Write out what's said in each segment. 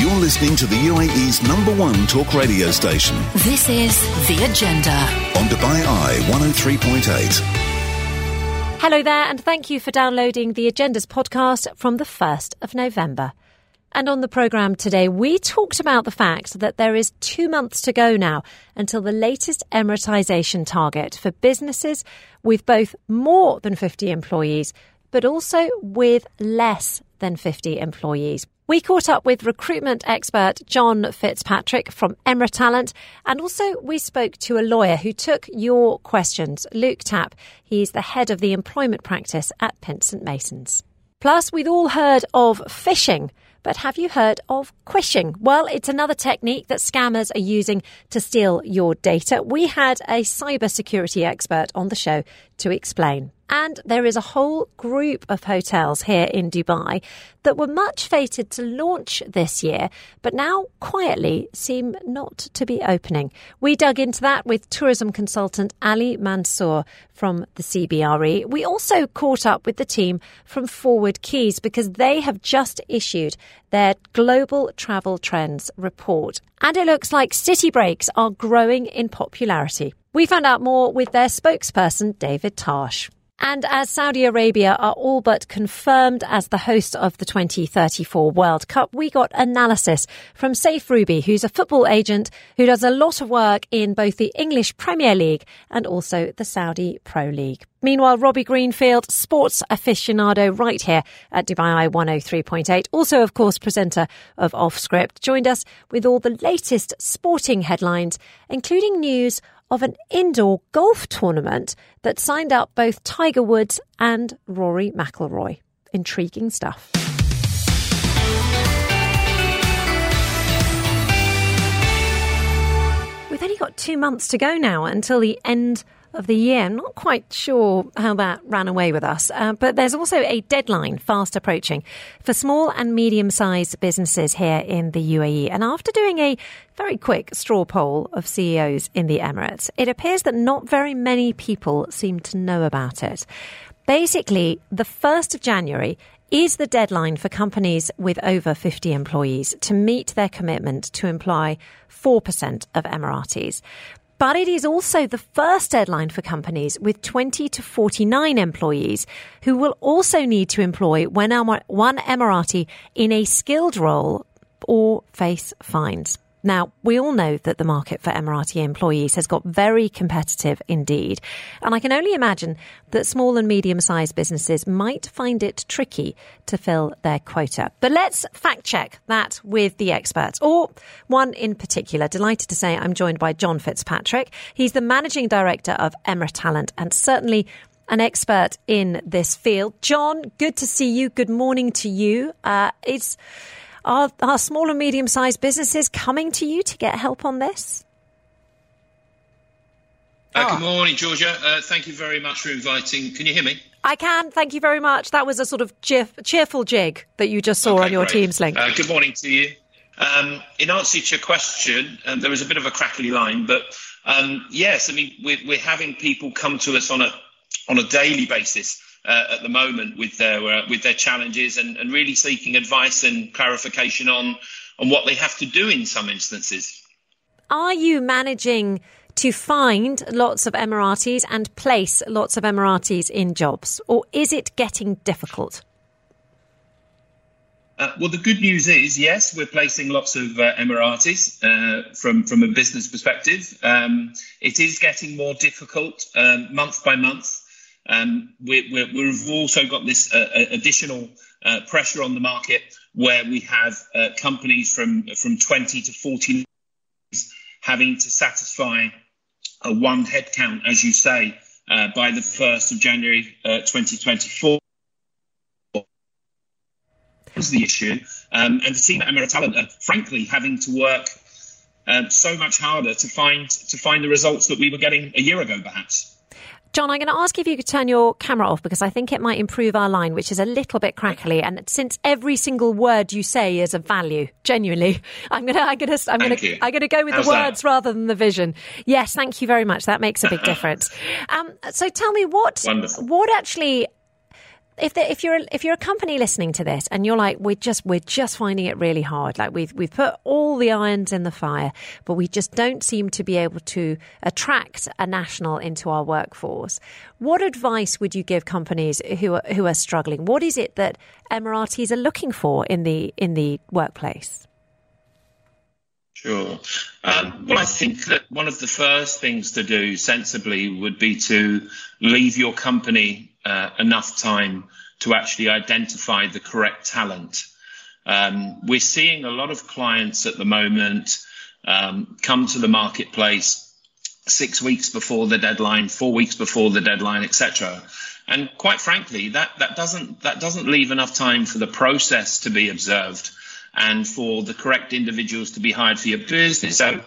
You're listening to the UAE's number one talk radio station. This is The Agenda. On Dubai Eye 103.8. Hello there, and thank you for downloading the Agendas podcast from the 1st of November. And on the programme today, we talked about the fact that there is two months to go now until the latest Emiratisation target for businesses with both more than 50 employees, but also with less than 50 employees. We caught up with recruitment expert John Fitzpatrick from Emiratalent, and also we spoke to a lawyer who took your questions, Luke Tapp. He's the head of the employment practice at Pinsent Masons. Plus, we've all heard of phishing. But have you heard of quishing? Well, it's another technique that scammers are using to steal your data. We had a cybersecurity expert on the show to explain. And there is a whole group of hotels here in Dubai that were much fated to launch this year, but now quietly seem not to be opening. We dug into that with tourism consultant Ali Mansour from the CBRE. We also caught up with the team from ForwardKeys because they have just issued their Global Travel Trends report. And it looks like city breaks are growing in popularity. We found out more with their spokesperson, David Tarsh. And as Saudi Arabia are all but confirmed as the host of the 2034 World Cup, we got analysis from Saif Rubie, who's a football agent who does a lot of work in both the English Premier League and also the Saudi Pro League. Meanwhile, Robbie Greenfield, sports aficionado right here at Dubai 103.8, also, of course, presenter of Off Script, joined us with all the latest sporting headlines, including news of an indoor golf tournament that signed up both Tiger Woods and Rory McIlroy. Intriguing stuff. We've only got two months to go now until the end of the year. I'm not quite sure how that ran away with us, uh, but there's also a deadline fast approaching for small and medium sized businesses here in the UAE. And after doing a very quick straw poll of CEOs in the Emirates, it appears that not very many people seem to know about it. Basically, the 1st of January is the deadline for companies with over 50 employees to meet their commitment to employ 4% of Emiratis. But it is also the first deadline for companies with 20 to 49 employees who will also need to employ one Emirati in a skilled role or face fines. Now, we all know that the market for Emirati employees has got very competitive indeed. And I can only imagine that small and medium sized businesses might find it tricky to fill their quota. But let's fact check that with the experts, or one in particular. Delighted to say I'm joined by John Fitzpatrick. He's the managing director of Emiratalent and certainly an expert in this field. John, good to see you. Good morning to you. Uh, it's are, are small and medium sized businesses coming to you to get help on this? Uh, good morning, Georgia. Uh, thank you very much for inviting. Can you hear me? I can. Thank you very much. That was a sort of cheer- cheerful jig that you just saw okay, on your great. Teams link. Uh, good morning to you. Um, in answer to your question, um, there was a bit of a crackly line, but um, yes, I mean we're, we're having people come to us on a on a daily basis uh, at the moment with their uh, with their challenges and, and really seeking advice and clarification on on what they have to do in some instances. Are you managing to find lots of Emiratis and place lots of Emiratis in jobs, or is it getting difficult? Uh, well, the good news is, yes, we're placing lots of uh, Emiratis uh, from from a business perspective. Um, it is getting more difficult um, month by month. Um, we, have also got this uh, additional uh, pressure on the market where we have uh, companies from from 20 to 40 having to satisfy a one headcount, as you say, uh, by the 1st of January uh, 2024. Is the issue, um, and the team at Emiratalent are frankly having to work um, so much harder to find to find the results that we were getting a year ago, perhaps. John, I'm going to ask if you could turn your camera off because I think it might improve our line, which is a little bit crackly. And since every single word you say is of value, genuinely, I'm going to, I'm going to, I'm going to, I'm going to go with How's the that? words rather than the vision. Yes, thank you very much. That makes a big difference. Um, so tell me what, Wonderful. what actually if if you're if you're a company listening to this and you're like we're just we're just finding it really hard, like we've we've put all the irons in the fire, but we just don't seem to be able to attract a national into our workforce. What advice would you give companies who are who are struggling? What is it that Emiratis are looking for in the in the workplace? Sure. Um, well, I think that one of the first things to do sensibly would be to leave your company uh, enough time to actually identify the correct talent. Um, we're seeing a lot of clients at the moment um, come to the marketplace six weeks before the deadline, four weeks before the deadline, etc. And quite frankly, that, that doesn't that doesn't leave enough time for the process to be observed and for the correct individuals to be hired for your business. So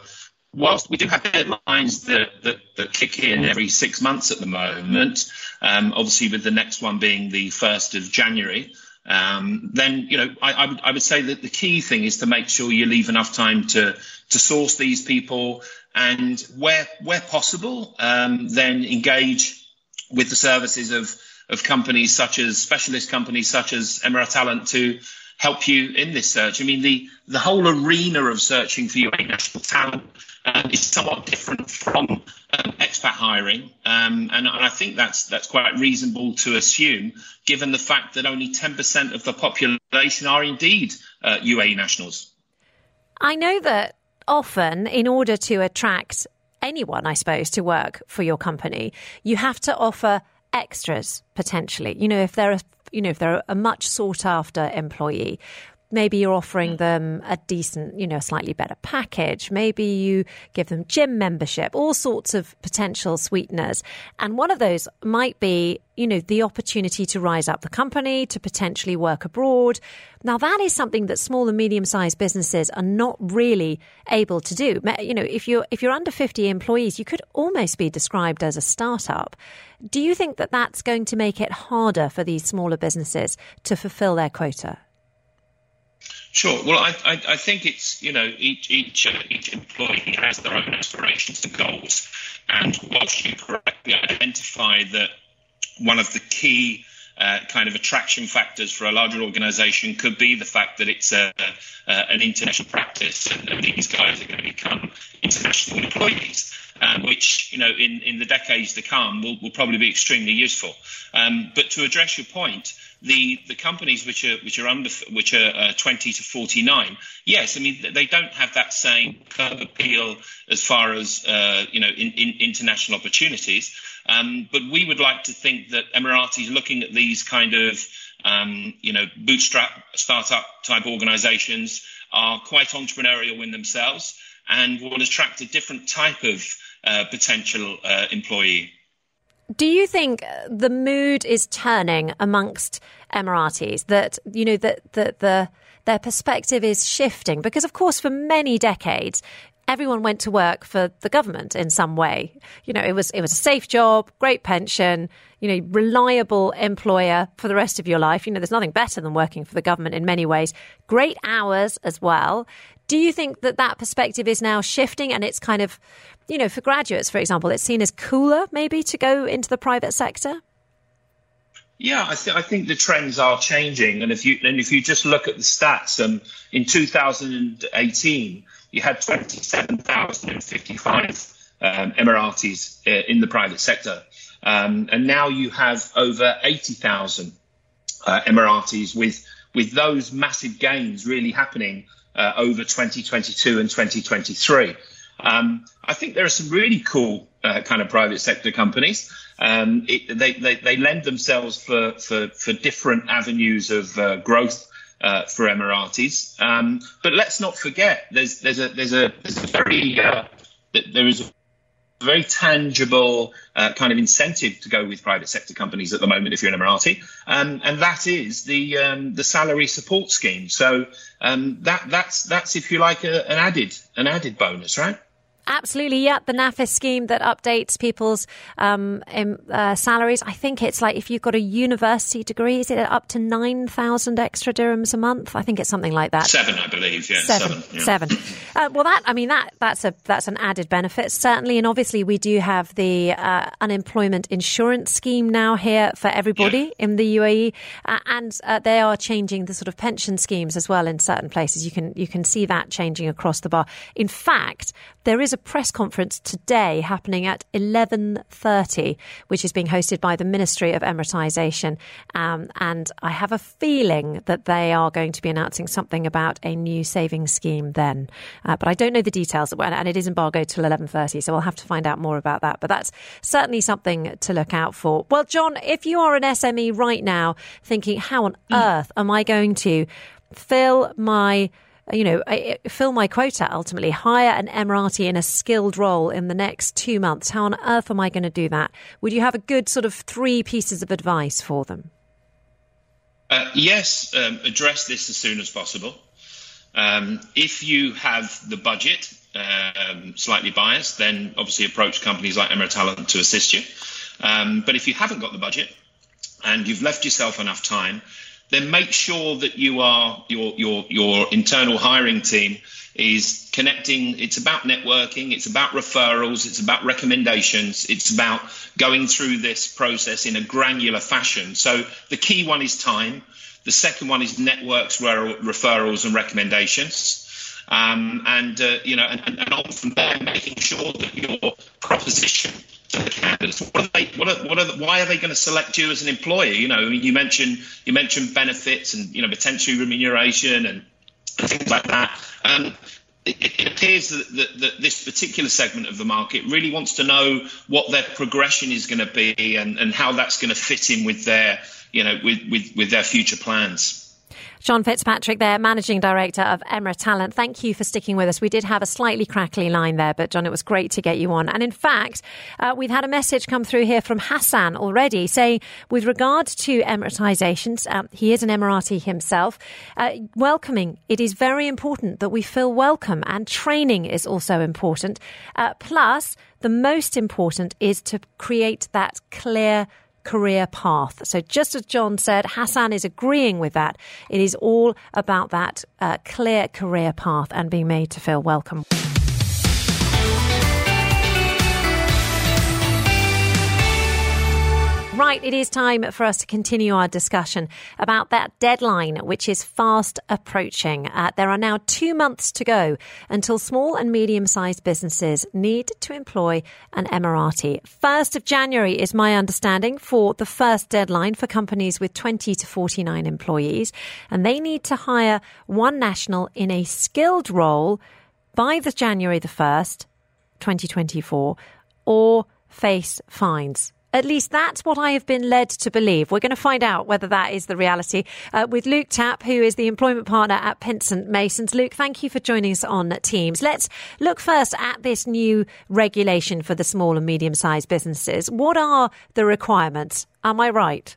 whilst we do have deadlines that, that, that kick in every six months at the moment, um, obviously with the next one being the 1st of January, um, then you know I, I, would, I would say that the key thing is to make sure you leave enough time to to source these people. And where where possible um, then engage with the services of of companies such as specialist companies such as Emiratalent to help you in this search. I mean, the, the whole arena of searching for UAE national talent um, is somewhat different from um, expat hiring, um, and, and, I think that's that's quite reasonable to assume, given the fact that only 10% of the population are indeed uh, UAE nationals. I know that often, in order to attract anyone, I suppose, to work for your company, you have to offer extras potentially. You know, if there are you know, if they're a much sought after employee, maybe you're offering them a decent, you know, slightly better package. Maybe you give them gym membership, all sorts of potential sweeteners. And one of those might be, you know, the opportunity to rise up the company, to potentially work abroad. Now, that is something that small and medium sized businesses are not really able to do. You know, if you're, if you're under 50 employees, you could almost be described as a startup. Do you think that that's going to make it harder for these smaller businesses to fulfill their quota? Sure. Well, I, I, I, think it's you know each each uh, each employee has their own aspirations and goals, and whilst you correctly identify that one of the key uh, kind of attraction factors for a larger organisation could be the fact that it's a, a, an international practice and, and, these guys are going to become international employees, um, which you know in, in the decades to come will, will probably be extremely useful. Um, but to address your point the the companies which are which are under which are uh, 20 to 49 yes i mean they don't have that same appeal as far as uh, you know in, in international opportunities um, but we would like to think that emirati is looking at these kind of um, you know bootstrap startup type organizations are quite entrepreneurial in themselves and will attract a different type of uh, potential uh, employee do you think the mood is turning amongst Emiratis that you know that that the their perspective is shifting because of course for many decades everyone went to work for the government in some way. You know, it was it was a safe job, great pension, you know, reliable employer for the rest of your life. You know, there's nothing better than working for the government in many ways. Great hours as well. Do you think that that perspective is now shifting and it's kind of you know, for graduates, for example, it's seen as cooler maybe to go into the private sector? Yeah, I, th- I think the trends are changing, and if you and if you just look at the stats, um, in 2018 you had 27,055 um, Emiratis uh, in the private sector, um, and now you have over 80,000 uh, Emiratis with with those massive gains really happening uh, over 2022 and 2023. Um, I think there are some really cool uh, kind of private sector companies. Um, it, they, they, they, lend themselves for, for, for different avenues of uh, growth uh, for Emiratis. Um, but let's not forget, there's, there's, a, there's, a, there's a very uh, there is a very tangible uh, kind of incentive to go with private sector companies at the moment if you're an Emirati, um, and that is the um, the salary support scheme. So um, that that's that's if you like a, an added an added bonus, right? Absolutely, yeah. The NAFIS scheme that updates people's um, uh, salaries. I think it's like if you've got a university degree, is it up to 9,000 extra dirhams a month? I think it's something like that. Seven, I believe, yeah. Seven. Seven. Yeah. Seven. Uh, well, that, I mean, that that's a that's an added benefit, certainly. And obviously, we do have the uh, unemployment insurance scheme now here for everybody yeah. in the UAE. Uh, and uh, they are changing the sort of pension schemes as well in certain places. You can, you can see that changing across the bar. In fact, there is a press conference today happening at 11.30, which is being hosted by the Ministry of Emiratisation. Um, and I have a feeling that they are going to be announcing something about a new savings scheme then. Uh, but I don't know the details. And it is embargoed till 11.30, so I'll have to find out more about that. But that's certainly something to look out for. Well, John, if you are an SME right now thinking, how on mm. earth am I going to fill my you know, fill my quota ultimately, hire an Emirati in a skilled role in the next two months. How on earth am I going to do that? Would you have a good sort of three pieces of advice for them? Uh, yes, um, address this as soon as possible. Um, if you have the budget, um, slightly biased, then obviously approach companies like Emirates Talent to assist you. Um, but if you haven't got the budget and you've left yourself enough time, then make sure that you are your your your internal hiring team is connecting. It's about networking it's about referrals it's about recommendations it's about going through this process in a granular fashion. So the key one is time. The second one is networks referrals and recommendations. Um, and uh, you know and, and from there making sure that your proposition candidates? What are they? What are, what are the, why are they going to select you as an employer? You know, you mentioned you mentioned benefits and you know potentially remuneration and, and things like that. Um, it, it, appears that, that, that, this particular segment of the market really wants to know what their progression is going to be and, and how that's going to fit in with their you know with, with, with their future plans. John Fitzpatrick there, Managing Director of Emiratalent. Thank you for sticking with us. We did have a slightly crackly line there, but John, it was great to get you on. And in fact, uh, we've had a message come through here from Hassan already saying, with regard to Emiratizations, uh, he is an Emirati himself, uh, welcoming. It is very important that we feel welcome, and training is also important. Uh, plus, the most important is to create that clear career path. So, just as John said, Hassan is agreeing with that. It is all about that uh, clear career path and being made to feel welcome. Right, it is time for us to continue our discussion about that deadline, which is fast approaching. Uh, there are now two months to go until small and medium sized businesses need to employ an Emirati. 1st of January is my understanding for the first deadline for companies with 20 to 49 employees, and they need to hire one national in a skilled role by the January the 1st, 2024, or face fines. At least that's what I have been led to believe. We're going to find out whether that is the reality uh, with Luke Tapp, who is the employment partner at Pinsent Masons. Luke, thank you for joining us on Teams. Let's look first at this new regulation for the small and medium sized businesses. What are the requirements? Am I right?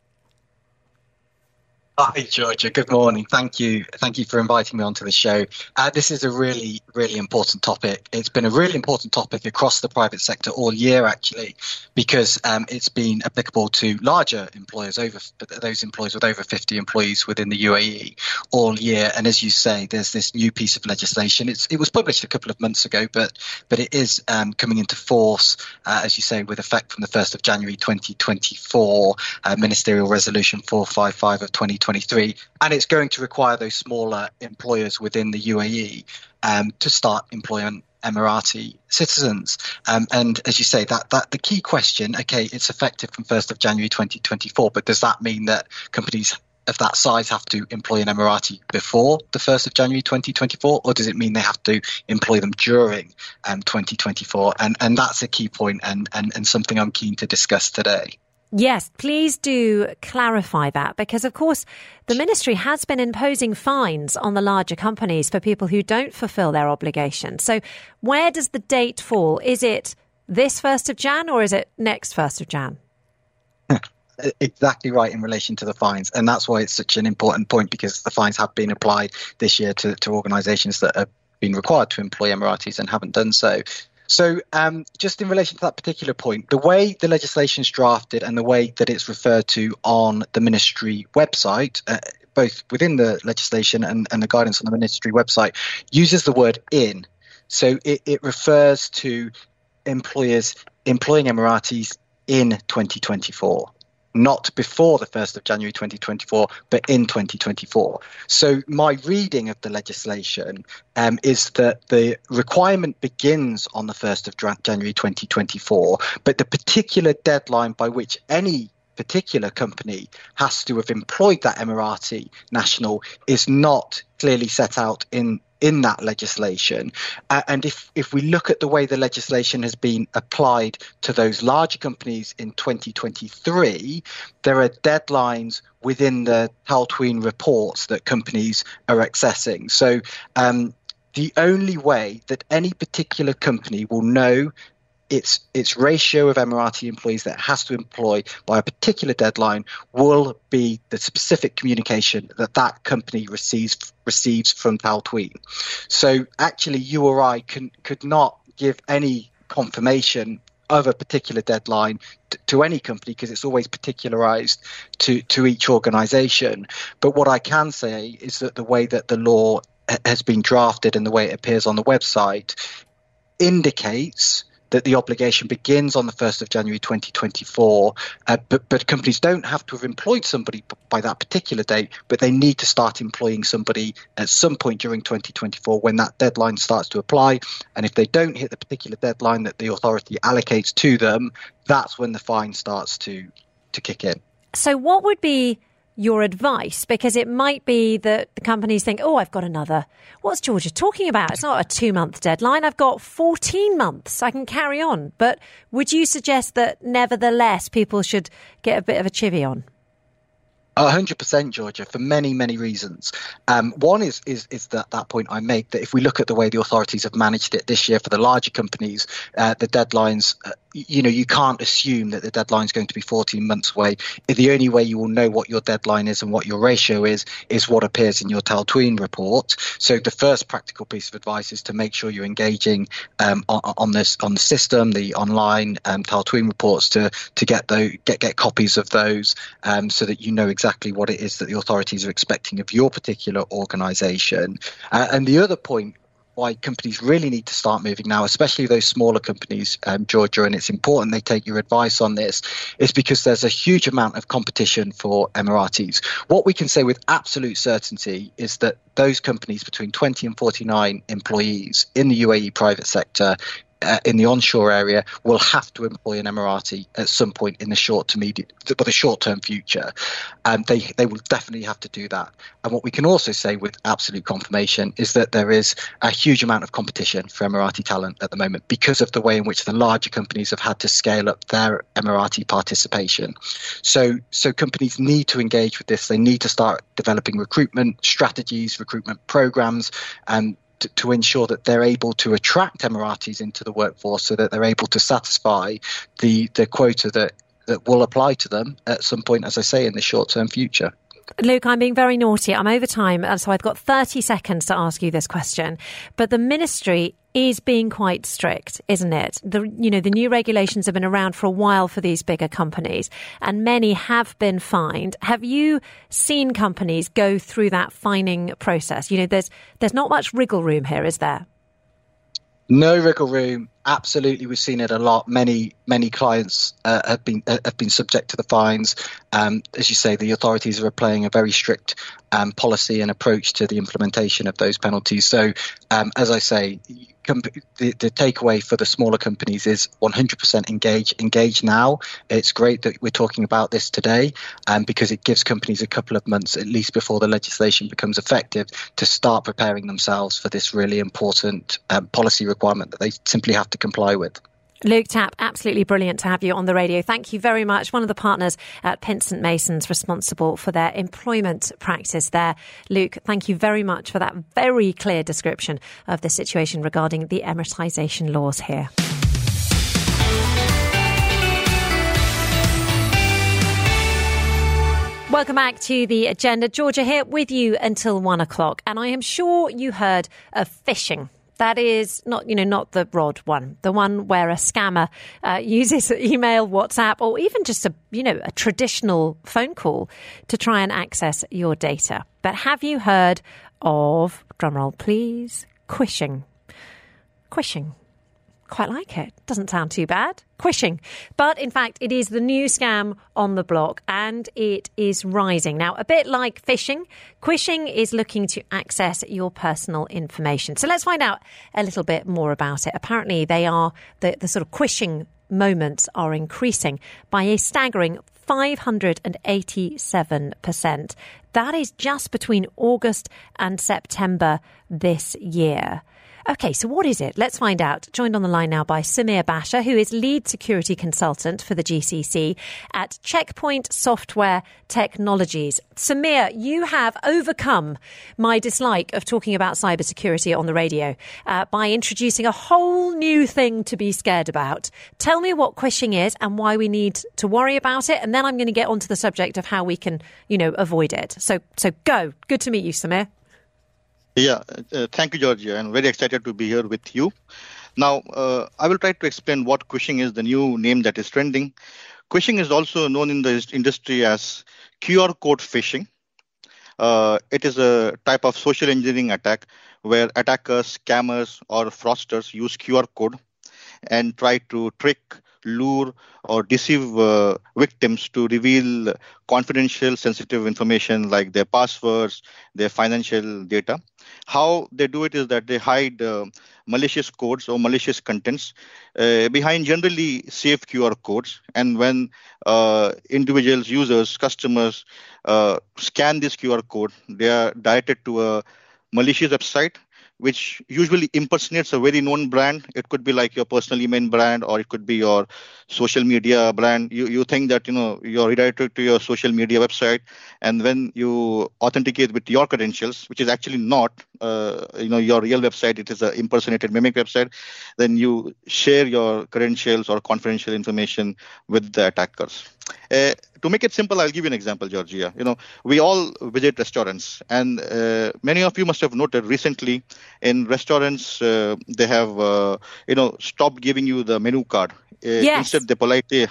Hi, Georgia. Good morning. Thank you. Thank you for inviting me onto the show. Uh, this is a really, really important topic. It's been a really important topic across the private sector all year, actually, because um, it's been applicable to larger employers, over those employers with over 50 employees within the UAE all year. And as you say, there's this new piece of legislation. It's, it was published a couple of months ago, but but it is um, coming into force, uh, as you say, with effect from the 1st of January 2024, uh, Ministerial Resolution 455 of 2020. 2023, and it's going to require those smaller employers within the UAE um, to start employing Emirati citizens. Um, and as you say, that that the key question, okay, it's effective from 1st of January 2024, but does that mean that companies of that size have to employ an Emirati before the 1st of January 2024, or does it mean they have to employ them during um, 2024? And and that's a key point and, and, and something I'm keen to discuss today. Yes, please do clarify that because, of course, the ministry has been imposing fines on the larger companies for people who don't fulfill their obligations. So, where does the date fall? Is it this 1st of Jan or is it next 1st of Jan? exactly right in relation to the fines. And that's why it's such an important point because the fines have been applied this year to, to organisations that have been required to employ Emiratis and haven't done so. So, um, just in relation to that particular point, the way the legislation is drafted and the way that it's referred to on the ministry website, uh, both within the legislation and, and, the guidance on the ministry website, uses the word in. So, it, it refers to employers employing Emiratis in 2024 not before the 1st of January 2024, but in 2024. So, my reading of the legislation um, is that the requirement begins on the 1st of January 2024, but the particular deadline by which any particular company has to have employed that Emirati national is not clearly set out in in that legislation. Uh, and if, if we look at the way the legislation has been applied to those larger companies in 2023, there are deadlines within the Tawteen reports that companies are accessing. So um, the only way that any particular company will know its its ratio of Emirati employees that has to employ by a particular deadline will be the specific communication that that company receives receives from Tawteen. So actually, you or I can could not give any confirmation of a particular deadline t- to any company because it's always particularized to to each organization. But what I can say is that the way that the law has been drafted and the way it appears on the website indicates that the obligation begins on the 1st of January 2024, uh, but, but companies don't have to have employed somebody by that particular date, but they need to start employing somebody at some point during 2024 when that deadline starts to apply. And if they don't hit the particular deadline that the authority allocates to them, that's when the fine starts to, to kick in. So, what would be your advice because it might be that the companies think, oh, I've got another. What's Georgia talking about? It's not a two month deadline. I've got 14 months. I can carry on. But would you suggest that nevertheless people should get a bit of a chivvy on? hundred percent, Georgia, for many, many reasons. Um, one is is is that that point I make that if we look at the way the authorities have managed it this year for the larger companies, uh, the deadlines uh, you know, you can't assume that the deadline is going to be 14 months away. The only way you will know what your deadline is and what your ratio is, is what appears in your Tawteen report. So the first practical piece of advice is to make sure you're engaging um, on, on, this on the system, the online um, reports to to get those, get get copies of those, um, so that you know exactly what it is that the authorities are expecting of your particular organisation. Uh, and the other point why companies really need to start moving now, especially those smaller companies, um, Georgia, and it's important they take your advice on this, is because there's a huge amount of competition for Emiratis. What we can say with absolute certainty is that those companies between 20 and 49 employees in the UAE private sector uh, in the onshore area will have to employ an Emirati at some point in the short to medium, but the short term future. And they, they will definitely have to do that. And what we can also say with absolute confirmation is that there is a huge amount of competition for Emirati talent at the moment because of the way in which the larger companies have had to scale up their Emirati participation. So, so companies need to engage with this. They need to start developing recruitment strategies, recruitment programs, and to, to, ensure that they're able to attract Emiratis into the workforce so that they're able to satisfy the, the quota that, that will apply to them at some point, as I say, in the short term future. Luke, I'm being very naughty. I'm over time, and so I've got 30 seconds to ask you this question. But the ministry is being quite strict, isn't it? The you know the new regulations have been around for a while for these bigger companies, and many have been fined. Have you seen companies go through that fining process? You know, there's there's not much wriggle room here, is there? No wriggle room. Absolutely, we've seen it a lot. Many many clients uh, have been uh, have been subject to the fines. Um, as you say, the authorities are applying a very strict um, policy and approach to the implementation of those penalties. So, um, as I say, the, the takeaway for the smaller companies is 100% engage engage now. It's great that we're talking about this today, um, because it gives companies a couple of months at least before the legislation becomes effective to start preparing themselves for this really important um, policy requirement that they simply have to comply with. Luke Tapp, absolutely brilliant to have you on the radio. Thank you very much. One of the partners at Pinsent Masons responsible for their employment practice there. Luke, thank you very much for that very clear description of the situation regarding the emiratisation laws here. Welcome back to the agenda. Georgia here with you until one o'clock. And I am sure you heard of phishing That is not, you know, not the rod one, the one where a scammer uh, uses email, WhatsApp, or even just a, you know, a traditional phone call to try and access your data. But have you heard of, drumroll please, quishing? Quishing quite like it. Doesn't sound too bad. Quishing. But in fact, it is the new scam on the block and it is rising. Now, a bit like phishing, quishing is looking to access your personal information. So let's find out a little bit more about it. Apparently, they are the, the sort of quishing moments are increasing by a staggering 587%. That is just between August and September this year. Okay, so what is it? Let's find out. Joined on the line now by Samir Basha, who is lead security consultant for the GCC at Checkpoint Software Technologies. Samir, you have overcome my dislike of talking about cybersecurity on the radio uh, by introducing a whole new thing to be scared about. Tell me what quishing is and why we need to worry about it, and then I'm going to get onto the subject of how we can, you know, avoid it. So, so go. Good to meet you, Samir. Yeah, uh, thank you, Georgia. I'm very excited to be here with you. Now, uh, I will try to explain what quishing is, the new name that is trending. Quishing is also known in the industry as QR code phishing. Uh, it is a type of social engineering attack where attackers, scammers, or fraudsters use QR code and try to trick lure or deceive uh, victims to reveal confidential sensitive information like their passwords their financial data how they do it is that they hide uh, malicious codes or malicious contents uh, behind generally safe qr codes. And when uh, individuals users customers uh, scan this qr code they are directed to a malicious website which usually impersonates a very known brand. It could be like your personal email brand, or it could be your social media brand. You you think that you know you're redirected to your social media website, and when you authenticate with your credentials, which is actually not uh, you know your real website, it is an impersonated mimic website, then you share your credentials or confidential information with the attackers. Uh, to make it simple, I'll give you an example, Georgia. You know, we all visit restaurants, and uh, many of you must have noted recently in restaurants uh, they have uh, you know stopped giving you the menu card. Uh, yes. Instead, they politely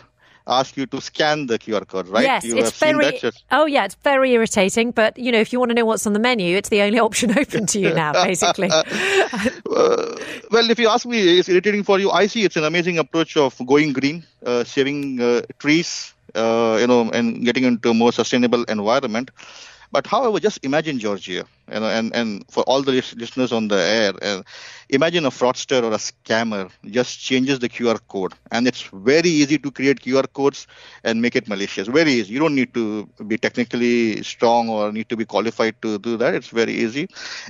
ask you to scan the QR code, right? Yes, you it's very. Oh yeah, it's very irritating. But you know, if you want to know what's on the menu, it's the only option open to you now, basically. uh, well, if you ask me, it's irritating for you. I see it's an amazing approach of going green, uh, saving uh, trees, uh, you know, and getting into a more sustainable environment. But however, just imagine Georgia, you know, and, and for all the listeners on the air, uh, imagine a fraudster or a scammer just changes the QR code, and it's very easy to create QR codes and make it malicious. Very easy. You don't need to be technically strong or need to be qualified to do that. It's very easy,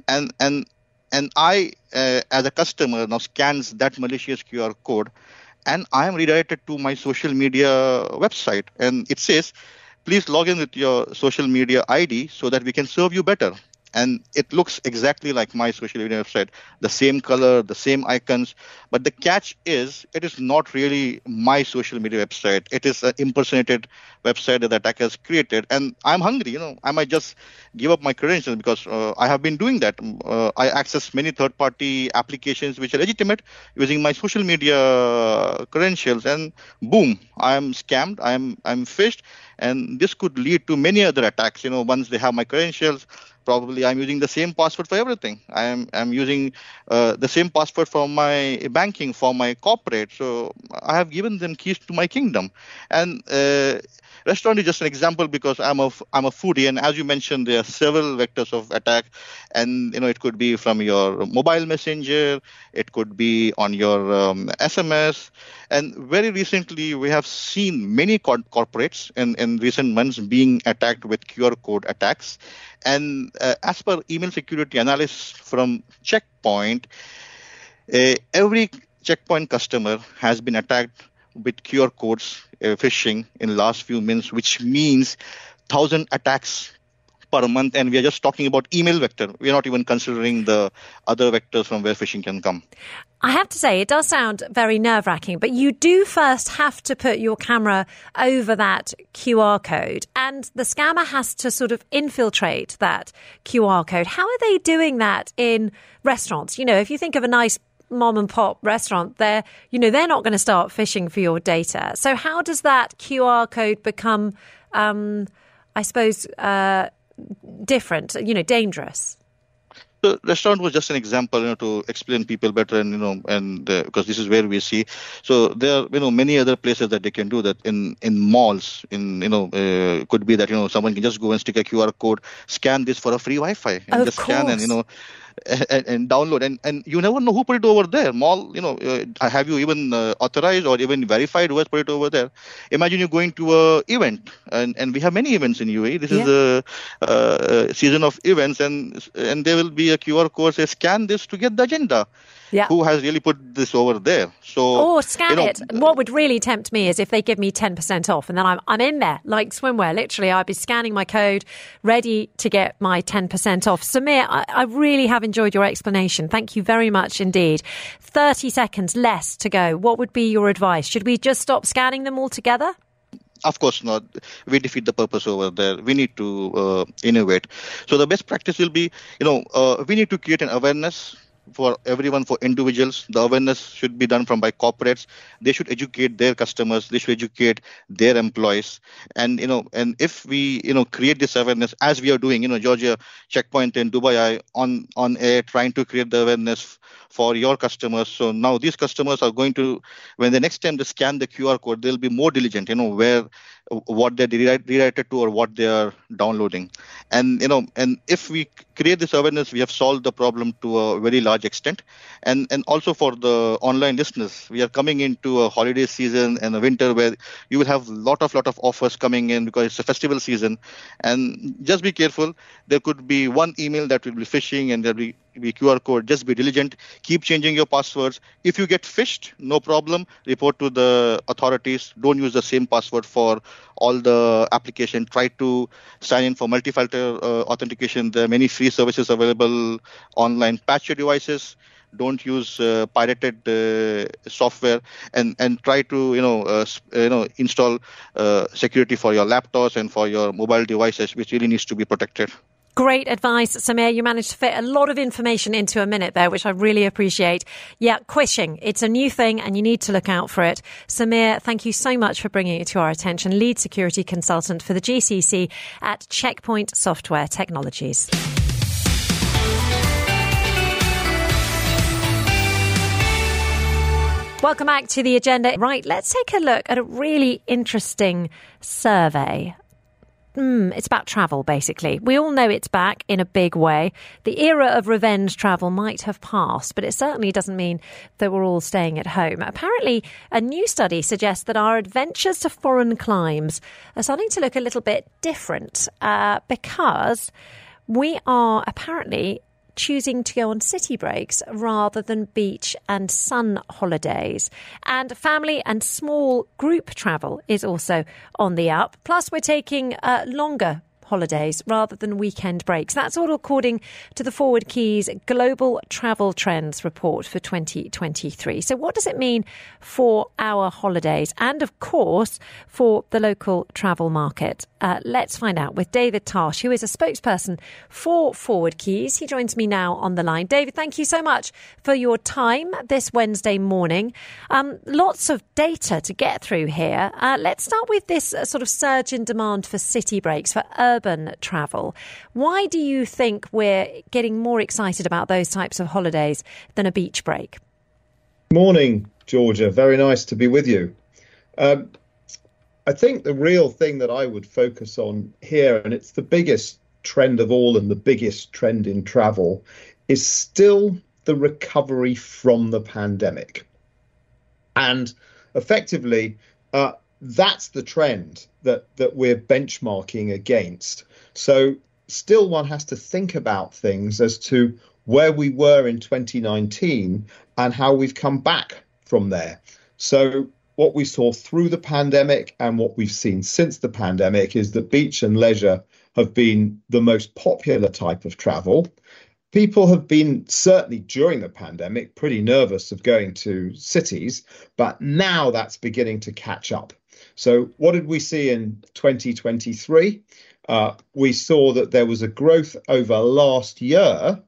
and and and I, uh, as a customer, now scans that malicious QR code and I am redirected to my social media website, and it says, please log in with your social media ID so that we can serve you better and it looks exactly like my social media website. The same color the same icons. But the catch is it is not really my social media website. It is an impersonated website that the attacker has created. And i'm hungry you know. I might just give up my credentials because uh, i have been doing that. Uh, i access many third party applications which are legitimate using my social media credentials. And boom i am scammed. I'm i'm phished. And this could lead to many other attacks. You know once they have my credentials probably i'm using the same password for everything. I'm i'm using uh, the same password for my banking for my corporate. So i have given them keys to my kingdom. And uh, restaurant is just an example because I'm a I'm a foodie, and as you mentioned, there are several vectors of attack, and you know it could be from your mobile messenger, it could be on your um, SMS, and very recently we have seen many corporates in in recent months being attacked with QR code attacks, and uh, as per email security analysts from Checkpoint, uh, every Checkpoint customer has been attacked with QR codes uh, phishing in last few minutes, which means thousand attacks per month, and we are just talking about email vector. We are not even considering the other vectors from where phishing can come. I have to say, it does sound very nerve wracking, but you do first have to put your camera over that QR code, and the scammer has to sort of infiltrate that QR code. How are they doing that in restaurants? You know, if you think of a nice mom and pop restaurant, they're you know they're not going to start fishing for your data. So how does that QR code become, um, I suppose, uh, different? You know, dangerous. The restaurant was just an example, you know, to explain people better, and you know, and uh, because this is where we see. So there are, you know, many other places that they can do that. In in malls, in you know, uh, could be that you know someone can just go and stick a QR code, scan this for a free Wi-Fi, and of just course. scan and you know and, and, download. And, and you never know who put it over there. Mall you know uh, have you even uh, authorized or even verified who has put it over there? Imagine you going to a event and, and we have many events in UAE this Yeah. is a uh, season of events and and there will be a QR code say scan this to get the agenda Yeah. who has really put this over there so Or scan you know, it. What would really tempt me is if they give me 10% off and then I'm, I'm in there like swimwear. Literally, I'd be scanning my code, ready to get my 10% off. Samir, I, I really have enjoyed your explanation. Thank you very much indeed. 30 seconds less to go. What would be your advice? Should we just stop scanning them altogether? of course not we defeat the purpose over there we need to uh, innovate so the best practice will be you know uh, we need to create an awareness for everyone for individuals. The awareness should be done from by corporates. They should educate their customers. They should educate their employees. And you know and if we you know create this awareness as we are doing you know georgia checkpoint in dubai on on air trying to create the awareness for your customers. So now these customers are going to when the next time they scan the qr code they'll be more diligent you know where what they're redirected to or what they are downloading. And you know and if we create this awareness we have solved the problem to a very large extent. And and also for the online listeners we are coming into a holiday season and a winter where you will have lot of lot of offers coming in because it's a festival season. And just be careful. There could be one email that will be phishing and there'll be QR code. Just be diligent. Keep changing your passwords. If you get phished, no problem. Report to the authorities. Don't use the same password for all the application. Try to sign in for multi-factor uh, authentication. There are many free services available online. Patch your devices. Don't use uh, pirated uh, software, and and try to you know uh, you know install uh, security for your laptops and for your mobile devices, which really needs to be protected. Great advice, Samir. You managed to fit a lot of information into a minute there, which I really appreciate. Yeah, quishing. It's a new thing and you need to look out for it. Samir, thank you so much for bringing it to our attention. Lead security consultant for the GCC at Checkpoint Software Technologies. Welcome back to the agenda. Right, let's take a look at a really interesting survey Mm, it's about travel, basically. We all know it's back in a big way. The era of revenge travel might have passed, but it certainly doesn't mean that we're all staying at home. Apparently, a new study suggests that our adventures to foreign climes are starting to look a little bit different uh, because we are apparently choosing to go on city breaks rather than beach and sun holidays. And family and small group travel is also on the up. Plus, we're taking uh, longer holidays rather than weekend breaks. That's all according to the ForwardKeys Global Travel Trends report for 2023. So, what does it mean for our holidays and, of course, for the local travel market? Uh, let's find out with David Tarsh, who is a spokesperson for ForwardKeys. He joins me now on the line. David, thank you so much for your time this Wednesday morning. Um, lots of data to get through here. Uh, let's start with this uh, sort of surge in demand for city breaks, for urban travel. Why do you think we're getting more excited about those types of holidays than a beach break? Morning, Georgia. Very nice to be with you. Um, I think the real thing that I would focus on here, and it's the biggest trend of all and the biggest trend in travel, is still the recovery from the pandemic. And effectively, uh, that's the trend that, that we're benchmarking against. So, still, one has to think about things as to where we were in 2019 and how we've come back from there. So, what we saw through the pandemic and what we've seen since the pandemic is that beach and leisure have been the most popular type of travel. People have been certainly during the pandemic pretty nervous of going to cities, but now that's beginning to catch up. So, what did we see in 2023? Uh, we saw that there was a growth over last year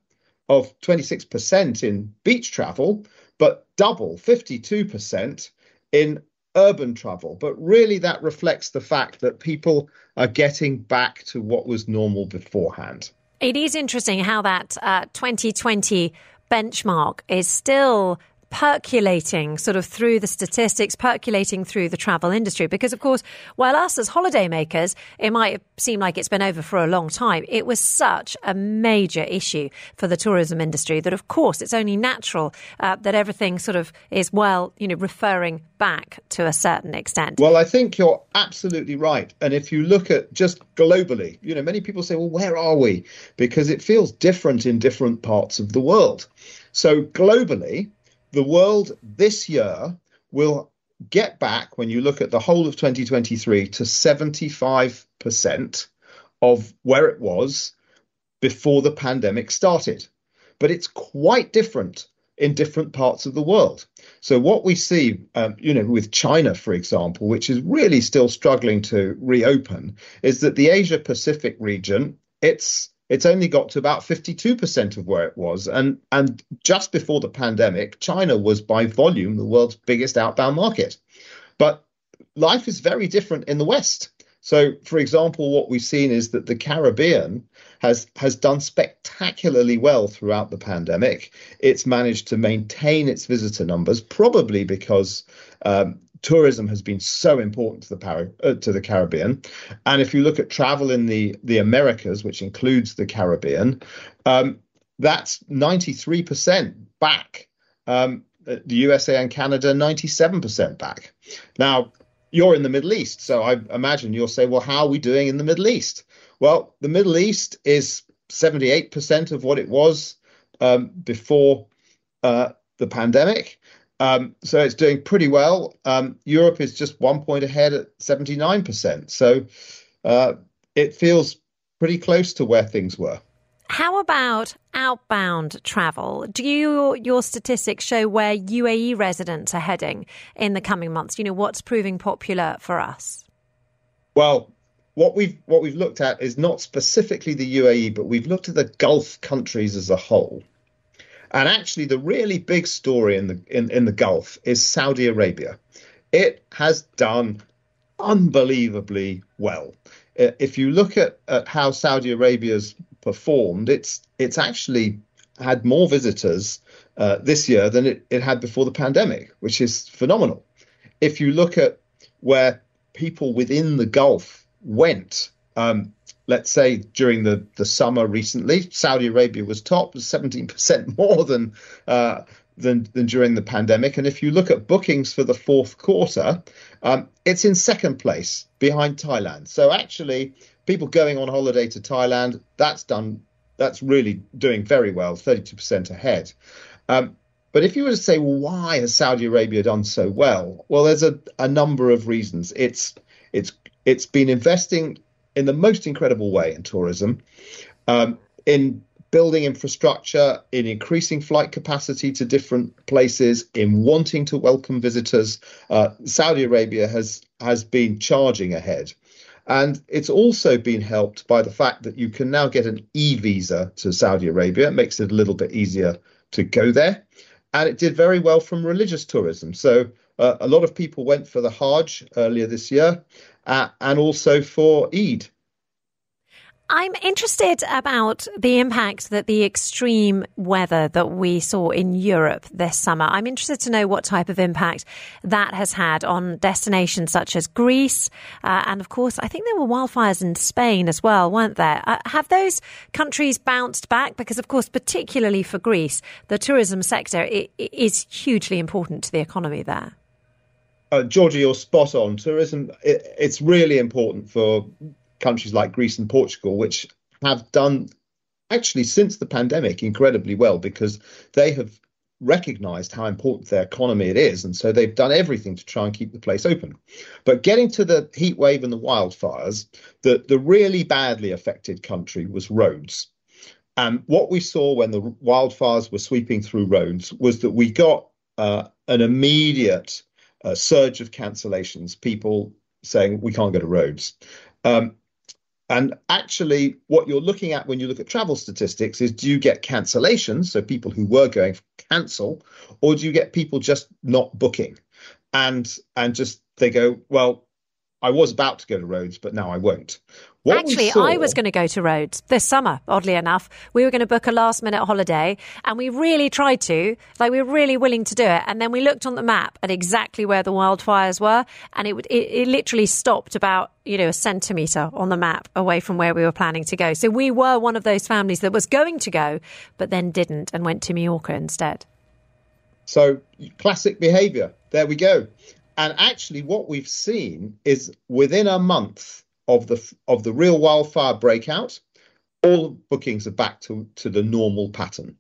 of 26% in beach travel, but double, 52% in urban travel. But really, that reflects the fact that people are getting back to what was normal beforehand. It is interesting how that uh, 2020 benchmark is still percolating sort of through the statistics, percolating through the travel industry. Because, of course, while us as holidaymakers, it might seem like it's been over for a long time, it was such a major issue for the tourism industry that, of course, it's only natural uh, that everything sort of is well, you know, referring back to a certain extent. Well, I think you're absolutely right. And if you look at just globally, you know, many people say, well, where are we? Because it feels different in different parts of the world. So globally, the world this year will get back, when you look at the whole of 2023, to 75% of where it was before the pandemic started. But it's quite different in different parts of the world. So what we see, um, you know, with China, for example, which is really still struggling to reopen, is that the Asia Pacific region, it's it's only got to about 52% of where it was. And, and just before the pandemic, China was by volume the world's biggest outbound market. But life is very different in the West. So, for example, what we've seen is that the Caribbean has has done spectacularly well throughout the pandemic. It's managed to maintain its visitor numbers, probably because um, tourism has been so important to the Par- uh, to the Caribbean. And if you look at travel in the the Americas, which includes the Caribbean, um, that's 93% back. Um, the USA and Canada, 97% back. Now, you're in the Middle East, so I imagine you'll say, well, how are we doing in the Middle East? Well, the Middle East is 78% of what it was um, before uh, the pandemic. Um, so it's doing pretty well. Um, Europe is just one point ahead at 79%. So uh, it feels pretty close to where things were. How about outbound travel? Do you, your statistics show where UAE residents are heading in the coming months? You know, what's proving popular for us? Well, what we've what we've looked at is not specifically the UAE, but we've looked at the Gulf countries as a whole. And actually, the really big story in the in, in the Gulf is Saudi Arabia. It has done unbelievably well. If you look at, at how Saudi Arabia's performed, it's it's actually had more visitors uh, this year than it, it had before the pandemic, which is phenomenal. If you look at where people within the Gulf went, um, let's say during the, the summer recently, Saudi Arabia was top, 17% more than, uh, than, than during the pandemic. And if you look at bookings for the fourth quarter, um, it's in second place behind Thailand. So actually, people going on holiday to Thailand, that's done, that's really doing very well, 32% ahead. Um, but if you were to say, well, why has Saudi Arabia done so well? Well, there's a, a number of reasons. It's it's it's been investing in the most incredible way in tourism, um, in building infrastructure, in increasing flight capacity to different places, in wanting to welcome visitors. Uh, Saudi Arabia has has been charging ahead. And it's also been helped by the fact that you can now get an e visa to Saudi Arabia. It makes it a little bit easier to go there. And it did very well from religious tourism. So uh, a lot of people went for the Hajj earlier this year uh, and also for Eid. I'm interested about the impact that the extreme weather that we saw in Europe this summer. I'm interested to know what type of impact that has had on destinations such as Greece. Uh, and of course, I think there were wildfires in Spain as well, weren't there? Uh, have those countries bounced back? Because, of course, particularly for Greece, the tourism sector is hugely important to the economy there uh, Georgia, you're spot on. Tourism, it, it's really important for countries like Greece and Portugal, which have done actually since the pandemic incredibly well because they have recognized how important their economy it is, and so they've done everything to try and keep the place open. But getting to the heat wave and the wildfires, the, the really badly affected country was Rhodes. And what we saw when the wildfires were sweeping through Rhodes was that we got uh, an immediate uh, surge of cancellations, people saying we can't go to Rhodes. Um, and actually, what you're looking at when you look at travel statistics is do you get cancellations, so people who were going cancel, or do you get people just not booking? And and just they go, well, I was about to go to Rhodes, but now I won't. What Actually, saw... I was going to go to Rhodes this summer, oddly enough. We were going to book a last minute holiday and we really tried to, like, we were really willing to do it. And then we looked on the map at exactly where the wildfires were and it, it, it literally stopped about, you know, a centimetre on the map away from where we were planning to go. So we were one of those families that was going to go, but then didn't and went to Mallorca instead. So, classic behaviour. There we go. And actually, what we've seen is within a month, of the of the real wildfire breakout, all bookings are back to, to the normal pattern.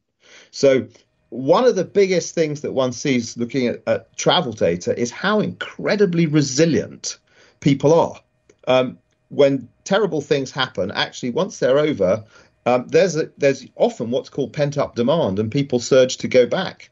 So one of the biggest things that one sees looking at, travel data is how incredibly resilient people are. Um, when terrible things happen, actually, once they're over, um, there's there's often what's called pent up demand, and people surge to go back.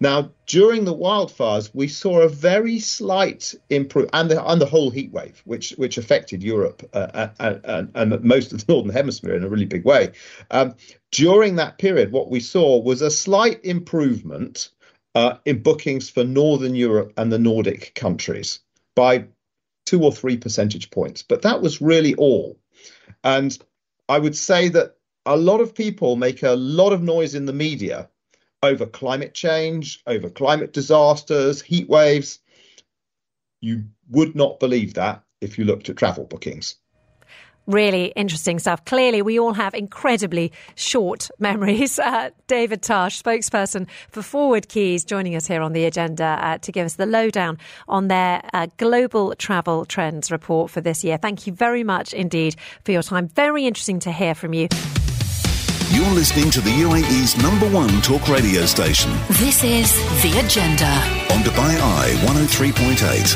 Now, during the wildfires, we saw a very slight improve, and the, and the whole heat wave, which which affected Europe uh, and, and, and, most of the northern hemisphere in a really big way. Um, during that period, what we saw was a slight improvement uh, in bookings for Northern Europe and the Nordic countries by two or three percentage points, but that was really all. And I would say that a lot of people make a lot of noise in the media over climate change, over climate disasters, heat waves. You would not believe that if you looked at travel bookings. Really interesting stuff. Clearly, we all have incredibly short memories. Uh, David Tarsh, spokesperson for ForwardKeys, joining us here on the agenda uh, to give us the lowdown on their uh, global travel trends report for this year. Thank you very much indeed for your time. Very interesting to hear from you. You're listening to the UAE's number one talk radio station. This is The Agenda. On Dubai Eye 103.8.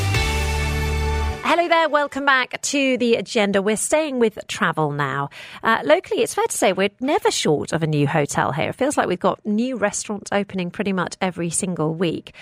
Hello there, welcome back to the agenda. We're staying with travel now. Uh, locally, it's fair to say we're never short of a new hotel here. It feels like we've got new restaurants opening pretty much every single week.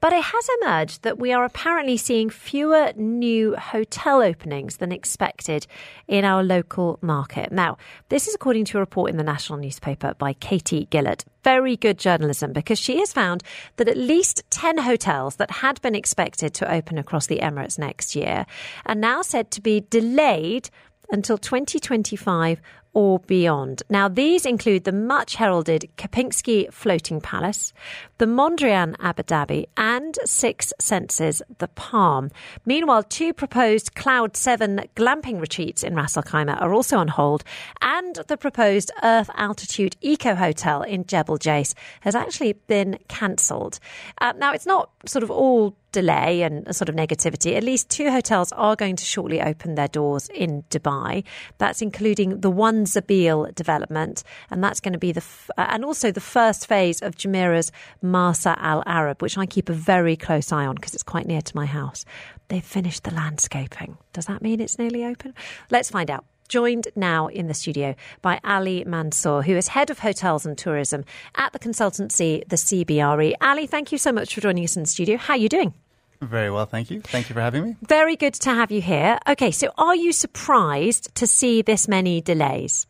But it has emerged that we are apparently seeing fewer new hotel openings than expected in our local market. Now, this is according to a report in the national newspaper by Katie Gillett. Very good journalism because she has found that at least 10 hotels that had been expected to open across the Emirates next year are now said to be delayed until 2025 or beyond. Now, these include the much heralded Kempinski Floating Palace, the Mondrian Abu Dhabi, and Six Senses the Palm. Meanwhile, two proposed Cloud 7 glamping retreats in Ras Al Khaimah are also on hold, and the proposed Earth Altitude Eco Hotel in Jebel Jais has actually been cancelled. Uh, now, it's not sort of all delay and sort of negativity, at least two hotels are going to shortly open their doors in Dubai. That's including the One Zabeel development, and that's going to be the f- uh, and also the first phase of Jumeirah's Marsa Al Arab, which I keep a very close eye on because it's quite near to my house. They've finished the landscaping. Does that mean it's nearly open? Let's find out joined now in the studio by Ali Mansour, who is head of hotels and tourism at the consultancy, the CBRE. Ali, thank you so much for joining us in the studio. How are you doing? Very well, thank you. Thank you for having me. Very good to have you here. Okay, so are you surprised to see this many delays?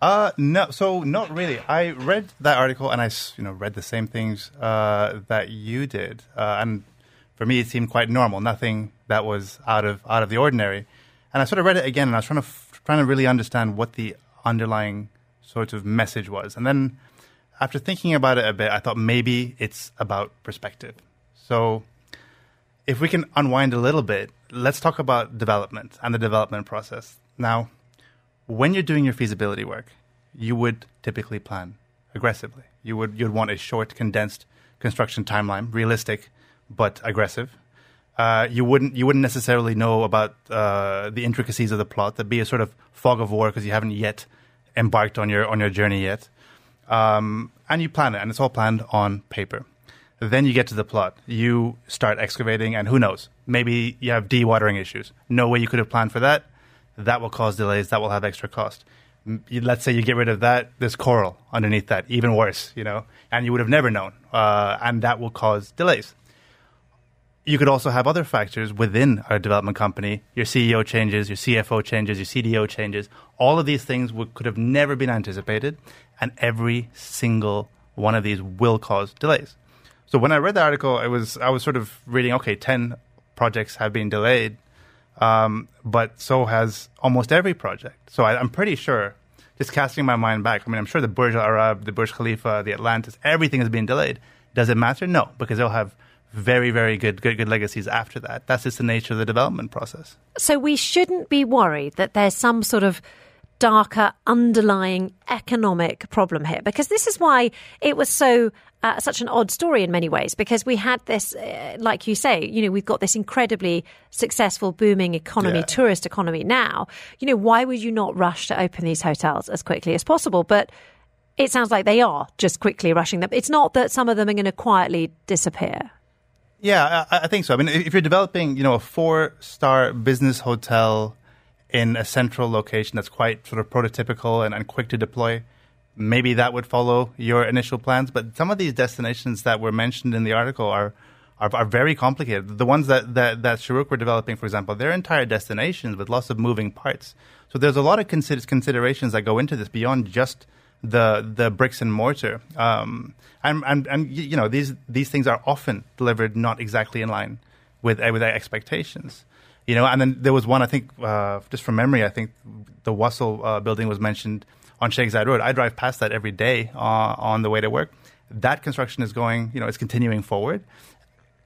Uh, no, so not really. I read that article and I, you know, read the same things uh, that you did, uh, and for me, it seemed quite normal. Nothing that was out of out of the ordinary. And I sort of read it again, and I was trying to trying to really understand what the underlying sort of message was. And then after thinking about it a bit, I thought maybe it's about perspective. So if we can unwind a little bit, let's talk about development and the development process. Now, when you're doing your feasibility work, you would typically plan aggressively. You would you'd want a short, condensed construction timeline, realistic but aggressive. Uh, you wouldn't you wouldn't necessarily know about uh, the intricacies of the plot. There'd be a sort of fog of war because you haven't yet embarked on your on your journey yet. um, and you plan it, and it's all planned on paper. Then you get to the plot. You start excavating, and who knows? Maybe you have dewatering issues. No way you could have planned for that. That will cause delays. That will have extra cost. Let's say you get rid of that. There's coral underneath that, even worse, you know, and you would have never known, uh, and that will cause delays. You could also have other factors within a development company. Your CEO changes, your CFO changes, your CDO changes. All of these things would, could have never been anticipated, and every single one of these will cause delays. So when I read the article, it was I was sort of reading. Okay, ten projects have been delayed, um, but so has almost every project. So I, I'm pretty sure. Just casting my mind back, I mean, I'm sure the Burj Al Arab, the Burj Khalifa, the Atlantis, everything has been delayed. Does it matter? No, because they'll have very, very good, good, good legacies after that. That's just the nature of the development process. So we shouldn't be worried that there's some sort of darker underlying economic problem here because this is why it was so uh, such an odd story in many ways because we had this uh, like you say you know we've got this incredibly successful booming economy Yeah. tourist economy now you know why would you not rush to open these hotels as quickly as possible but it sounds like they are just quickly rushing them it's not that some of them are going to quietly disappear Yeah, I, I think so. I mean, if you're developing, you know, a four-star business hotel in a central location that's quite sort of prototypical and, and quick to deploy, maybe that would follow your initial plans. But some of these destinations that were mentioned in the article are are, are very complicated. The ones that, that that Shurooq were developing, for example, they're entire destinations with lots of moving parts. So there's a lot of consider- considerations that go into this beyond just the the bricks and mortar. Um, and, and and you know these these things are often delivered not exactly in line with with our expectations. You know, and then there was one I think uh, just from memory, I think the Wasl uh, building was mentioned on Zayed Road. I drive past that every day uh, on the way to work. That construction is going, you know, it's continuing forward.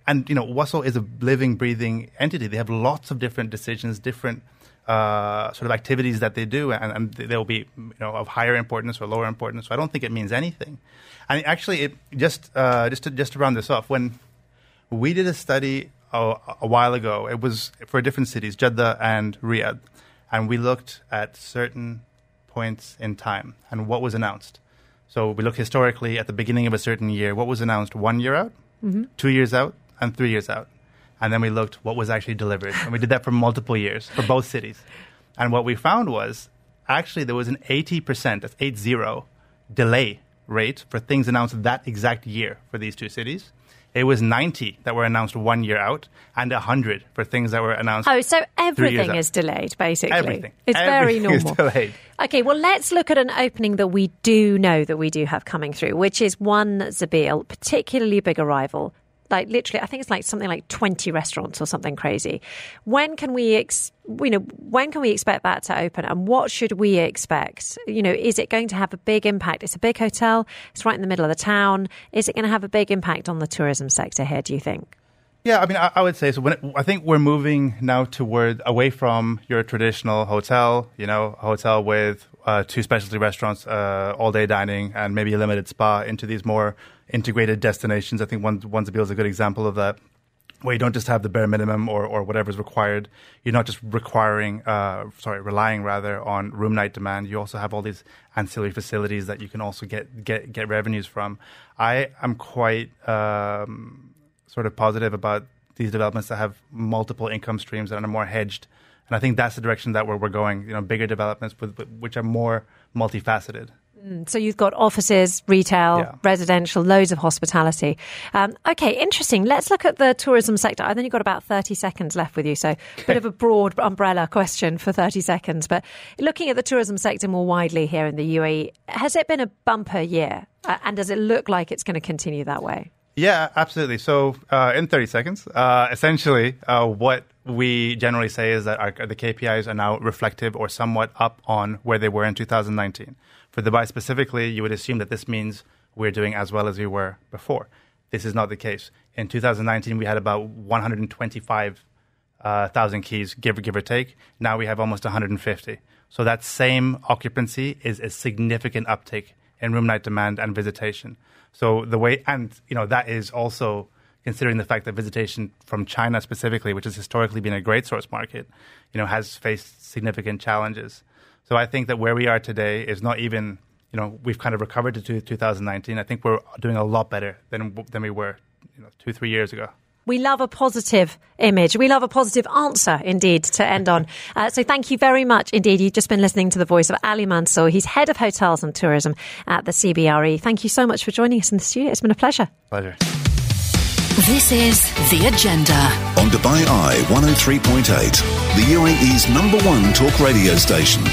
And you know, Wasl is a living, breathing entity. They have lots of different decisions, different uh, sort of activities that they do, and, and they'll be you know of higher importance or lower importance. So I don't think it means anything. And actually, it just uh, just to just to round this off, when we did a study a, a while ago, it was for different cities, Jeddah and Riyadh, and we looked at certain points in time and what was announced. So we look historically at the beginning of a certain year, what was announced one year out, mm-hmm. two years out, and three years out. And then we looked what was actually delivered. And we did that for multiple years for both cities. And what we found was actually there was an 80%, that's 80, delay rate for things announced that exact year for these two cities. It was 90 that were announced one year out and 100 for things that were announced. Oh, so everything is delayed, basically. Everything. It's very Everything is normal. delayed. Okay, well, let's look at an opening that we do know that we do have coming through, which is one Zabeel, particularly big arrival. Like literally, I think it's like something like twenty restaurants or something crazy. When can we, ex- you know, when can we expect that to open, and what should we expect? You know, is it going to have a big impact? It's a big hotel. It's right in the middle of the town. Is it going to have a big impact on the tourism sector here? Do you think? Yeah, I mean, I, I would say so. When it, I think we're moving now toward away from your traditional hotel, you know, hotel with uh, two specialty restaurants, uh, all day dining, and maybe a limited spa, into these more integrated destinations. I think one Zabeel is a good example of that. Where you don't just have the bare minimum or, or whatever is required. You're not just requiring, uh, sorry, relying rather on room night demand. You also have all these ancillary facilities that you can also get get get revenues from. I am quite um, sort of positive about these developments that have multiple income streams that are more hedged. And I think that's the direction that we're, we're going. You know, bigger developments with, with, which are more multifaceted. So you've got offices, retail, Yeah. residential, loads of hospitality. Um, okay, interesting. Let's look at the tourism sector. I think you've got about 30 seconds left with you, so a bit of a broad umbrella question for 30 seconds. But looking at the tourism sector more widely here in the UAE, has it been a bumper year? Uh, and does it look like it's going to continue that way? Yeah, absolutely. So, uh, in 30 seconds, uh, essentially, uh, what we generally say is that our, the KPIs are now reflective or somewhat up on where they were in 2019. For Dubai specifically, you would assume that this means we're doing as well as we were before. This is not the case. In 2019, we had about 125,000 uh, keys, give give or take. Now we have almost 150. So that same occupancy is a significant uptick in room night demand and visitation. So the way, and you know, that is also considering the fact that visitation from China specifically, which has historically been a great source market, you know, has faced significant challenges. So I think that where we are today is not even you know, we've kind of recovered to 2019. I think we're doing a lot better than than we were, you know, two three years ago. We love a positive image. We love a positive answer, indeed, to end on. Uh, so thank you very much indeed. You've just been listening to the voice of Ali Mansour. He's head of hotels and tourism at the CBRE. Thank you so much for joining us in the studio. It's been a pleasure. Pleasure. This is The Agenda. On Dubai Eye 103.8, the UAE's number one talk radio station.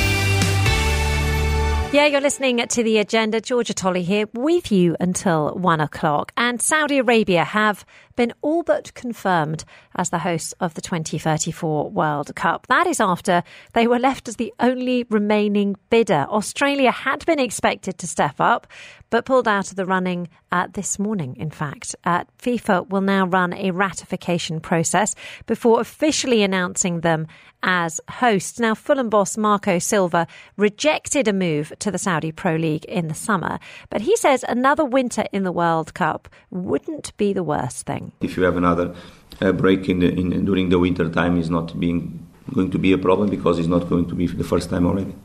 Yeah, you're listening to the agenda. Georgia Tolley here with you until one o'clock. And Saudi Arabia have been all but confirmed as the hosts of the 2034 World Cup. That is after they were left as the only remaining bidder. Australia had been expected to step up, but pulled out of the running uh, this morning, in fact. Uh, FIFA will now run a ratification process before officially announcing them as hosts. Now, Fulham boss Marco Silva rejected a move to the Saudi Pro League in the summer, but he says another winter in the World Cup wouldn't be the worst thing. If you have another uh, break in, the, in during the winter time, is not being going to be a problem because it's not going to be the first time already.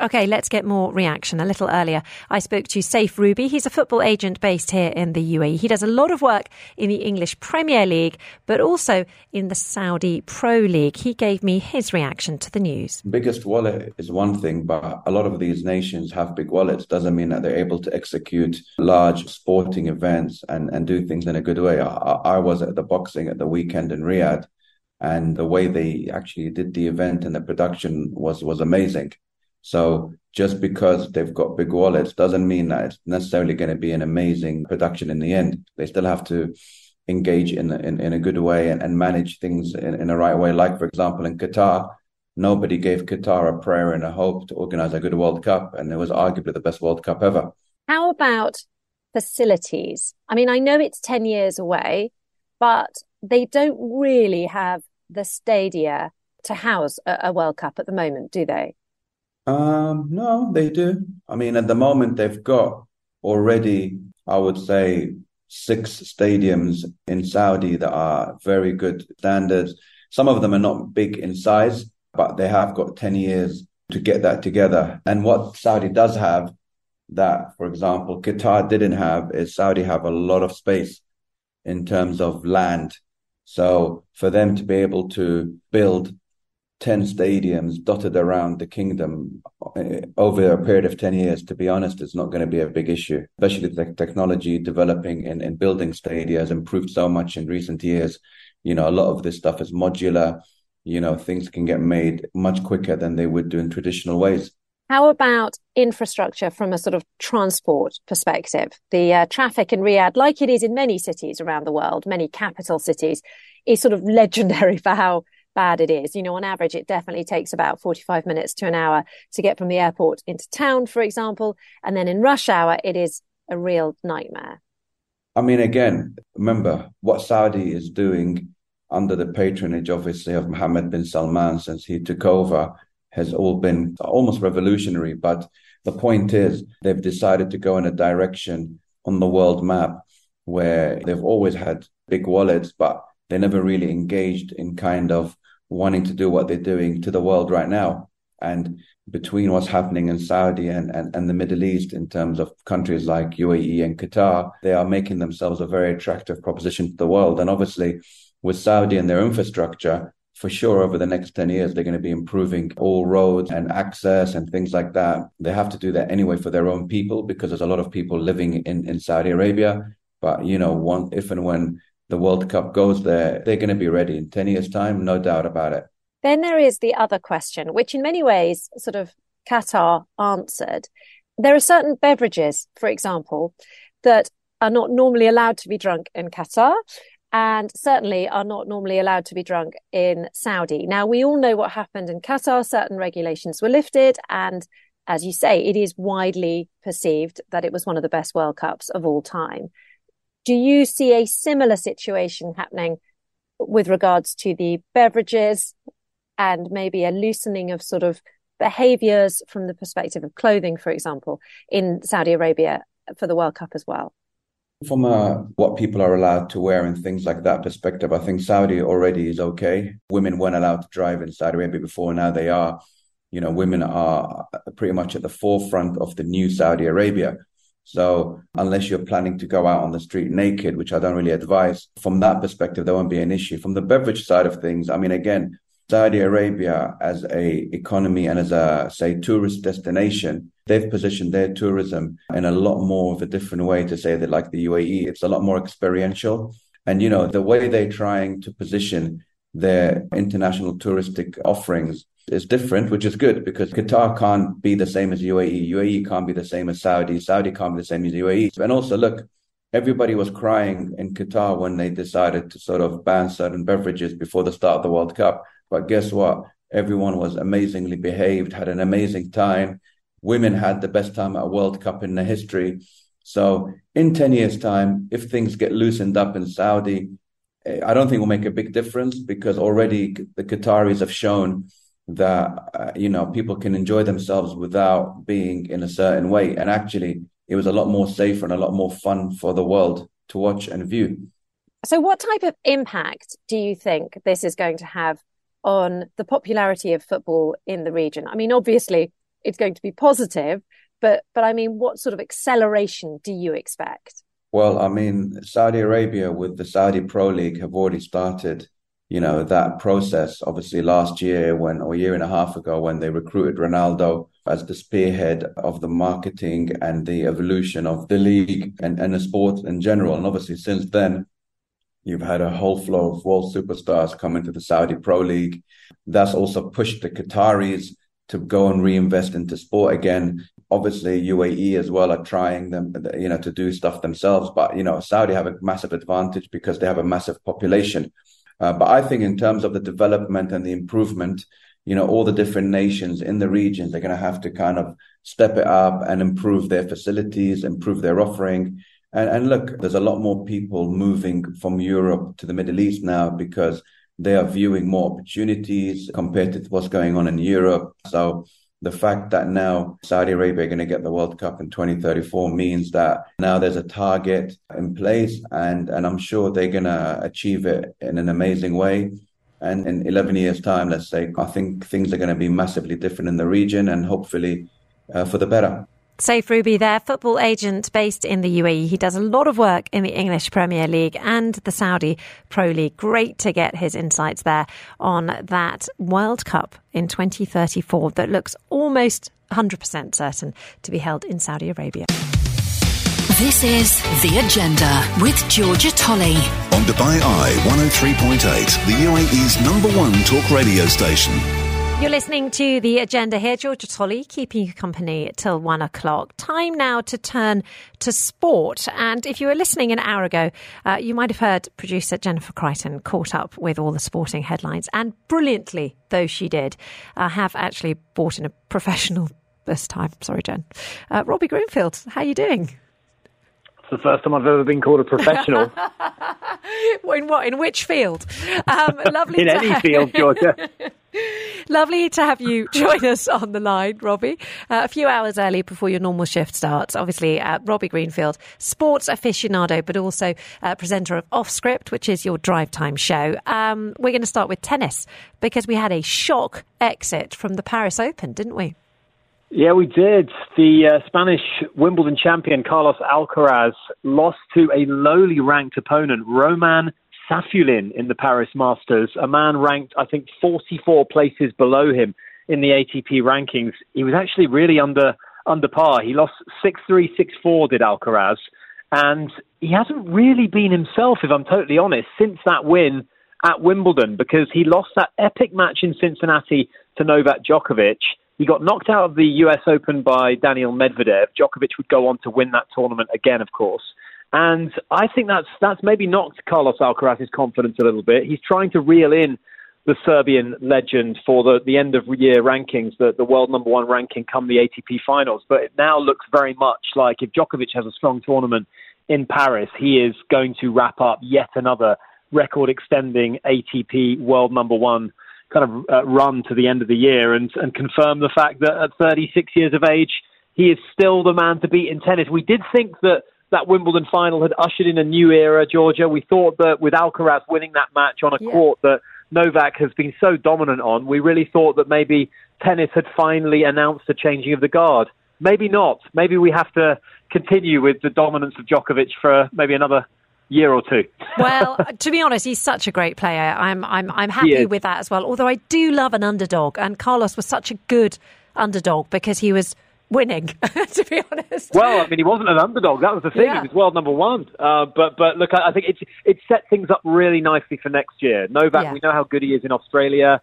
Okay, let's get more reaction. A little earlier, I spoke to Saif Rubie. He's a football agent based here in the UAE. He does a lot of work in the English Premier League, but also in the Saudi Pro League. He gave me his reaction to the news. Biggest wallet is one thing, but a lot of these nations have big wallets. Doesn't mean that they're able to execute large sporting events and, and do things in a good way. I, I was at the boxing at the weekend in Riyadh, and the way they actually did the event and the production was was amazing. So just because they've got big wallets doesn't mean that it's necessarily going to be an amazing production in the end. They still have to engage in in, in a good way and, and manage things in, in a right way. Like for example, in Qatar, nobody gave Qatar a prayer and a hope to organize a good World Cup, and it was arguably the best World Cup ever. How about facilities? I mean, I know it's ten years away, but they don't really have the stadia to house a, a World Cup at the moment, do they? Um, no, they do. I mean, at the moment, they've got already, I would say, six stadiums in Saudi that are very good standards. Some of them are not big in size, but they have got 10 years to get that together. And what Saudi does have that, for example, Qatar didn't have is Saudi have a lot of space in terms of land. So for them to be able to build 10 stadiums dotted around the kingdom eh, over a period of 10 years, to be honest, it's not going to be a big issue, especially the technology developing and, and building stadia has improved so much in recent years. You know, a lot of this stuff is modular. You know, things can get made much quicker than they would do in traditional ways. How about infrastructure from a sort of transport perspective? The uh, traffic in Riyadh, like it is in many cities around the world, many capital cities, is sort of legendary for how bad it is. You know, on average, it definitely takes about 45 minutes to an hour to get from the airport into town, for example. And then in rush hour, it is a real nightmare. I mean, again, remember what Saudi is doing under the patronage, obviously, of Mohammed bin Salman since he took over has all been almost revolutionary. But the point is, they've decided to go in a direction on the world map where they've always had big wallets, but they never really engaged in kind of wanting to do what they're doing to the world right now. And between what's happening in Saudi and, and, and the Middle East in terms of countries like UAE and Qatar, they are making themselves a very attractive proposition to the world. And obviously, with Saudi and their infrastructure, for sure over the next 10 years they're going to be improving all roads and access and things like that they have to do that anyway for their own people because there's a lot of people living in, in saudi arabia but you know one if and when the World Cup goes there, they're going to be ready in 10 years' time, no doubt about it. Then there is the other question, which in many ways sort of Qatar answered. There are certain beverages, for example, that are not normally allowed to be drunk in Qatar and certainly are not normally allowed to be drunk in Saudi. Now, we all know what happened in Qatar. Certain regulations were lifted. And as you say, it is widely perceived that it was one of the best World Cups of all time. Do you see a similar situation happening with regards to the beverages and maybe a loosening of sort of behaviors from the perspective of clothing, for example, in Saudi Arabia for the World Cup as well? From uh, what people are allowed to wear and things like that perspective, I think Saudi already is okay. Women weren't allowed to drive in Saudi Arabia before, now they are. you know, women are pretty much at the forefront of the new Saudi Arabia. So unless you're planning to go out on the street naked, which I don't really advise, from that perspective, there won't be an issue. From the beverage side of things, I mean, again, Saudi Arabia as a economy and as a say tourist destination, they've positioned their tourism in a lot more of a different way to say that like the UAE, it's a lot more experiential. And you know, the way they're trying to position their international touristic offerings is different, which is good because Qatar can't be the same as UAE. UAE can't be the same as Saudi. Saudi can't be the same as UAE. And also, look, everybody was crying in Qatar when they decided to sort of ban certain beverages before the start of the World Cup. But guess what? Everyone was amazingly behaved, had an amazing time. Women had the best time at a World Cup in the history. So in 10 years' time, if things get loosened up in Saudi, eh, I don't think will make a big difference because already the Qataris have shown that uh, you know people can enjoy themselves without being in a certain way. And actually it was a lot more safer and a lot more fun for the world to watch and view. So what type of impact do you think this is going to have on the popularity of football in the region? I mean obviously it's going to be positive but but i mean what sort of acceleration do you expect? Well i mean saudi arabia with the saudi pro league have already started you know mm-hmm. that process. Obviously last year when or a year and a half ago when they recruited ronaldo as the spearhead of the marketing and the evolution of the league and, and the sport in general. And obviously since then you've had a whole flow of world superstars come into the saudi pro league. That's also pushed the qataris to go and reinvest into sport again. Obviously UAE as well are trying them, you know, to do stuff themselves. But you know, Saudi have a massive advantage because they have a massive population. Uh, but I think in terms of the development and the improvement, you know, all the different nations in the region, they're going to have to kind of step it up and improve their facilities, improve their offering. And, and look, there's a lot more people moving from Europe to the Middle East now because they are viewing more opportunities compared to what's going on in Europe. So the fact that now Saudi Arabia are going to get the World Cup in 2034 means that now there's a target in place and, and I'm sure they're going to achieve it in an amazing way. And in 11 years time, let's say, I think things are going to be massively different in the region and hopefully uh, for the better. Saif Rubie there, football agent based in the UAE. He does a lot of work in the English Premier League and the Saudi Pro League. Great to get his insights there on that World Cup in 2034 that looks almost 100% certain to be held in Saudi Arabia. This is The Agenda with Georgia Tolley. On Dubai Eye 103.8, the UAE's number one talk radio station. You're listening to the agenda here. Georgia Tolley keeping you company till one o'clock. Time now to turn to sport. And if you were listening an hour ago, uh, you might have heard producer Jennifer Crichton caught up with all the sporting headlines. And brilliantly, though she did, uh, have actually brought in a professional this time. Sorry, Jen. Uh, Robbie Greenfield, how are you doing? It's the first time I've ever been called a professional. in what? In which field? Um, lovely. in any have... field, Georgia. lovely to have you join us on the line, Robbie. Uh, a few hours early before your normal shift starts. Obviously, uh, Robbie Greenfield, sports aficionado, but also uh, presenter of Off Script, which is your drive time show. Um, we're going to start with tennis because we had a shock exit from the Paris Open, didn't we? Yeah, we did. The uh, Spanish Wimbledon champion Carlos Alcaraz lost to a lowly ranked opponent, Roman Safiullin, in the Paris Masters, a man ranked, I think, 44 places below him in the ATP rankings. He was actually really under under par. He lost 6-3, 6-4, did Alcaraz. And he hasn't really been himself, if I'm totally honest, since that win at Wimbledon, because he lost that epic match in Cincinnati to Novak Djokovic he got knocked out of the US Open by Daniil Medvedev. Djokovic would go on to win that tournament again, of course. And I think that's that's maybe knocked Carlos Alcaraz's confidence a little bit. He's trying to reel in the Serbian legend for the, the end of year rankings, the, the world number one ranking come the ATP finals. But it now looks very much like if Djokovic has a strong tournament in Paris, he is going to wrap up yet another record extending ATP world number one kind of uh, run to the end of the year and, and confirm the fact that at 36 years of age, he is still the man to beat in tennis. We did think that that Wimbledon final had ushered in a new era, Georgia. We thought that with Alcaraz winning that match on a yeah. court that Novak has been so dominant on, we really thought that maybe tennis had finally announced the changing of the guard. Maybe not. Maybe we have to continue with the dominance of Djokovic for maybe another year or two. well, to be honest, he's such a great player. I'm I'm I'm happy with that as well. Although I do love an underdog, and Carlos was such a good underdog because he was winning. to be honest. Well, I mean, he wasn't an underdog. That was the thing. Yeah. He was world number one. Uh, but but look, I, I think it's it set things up really nicely for next year. Novak, yeah. we know how good he is in Australia.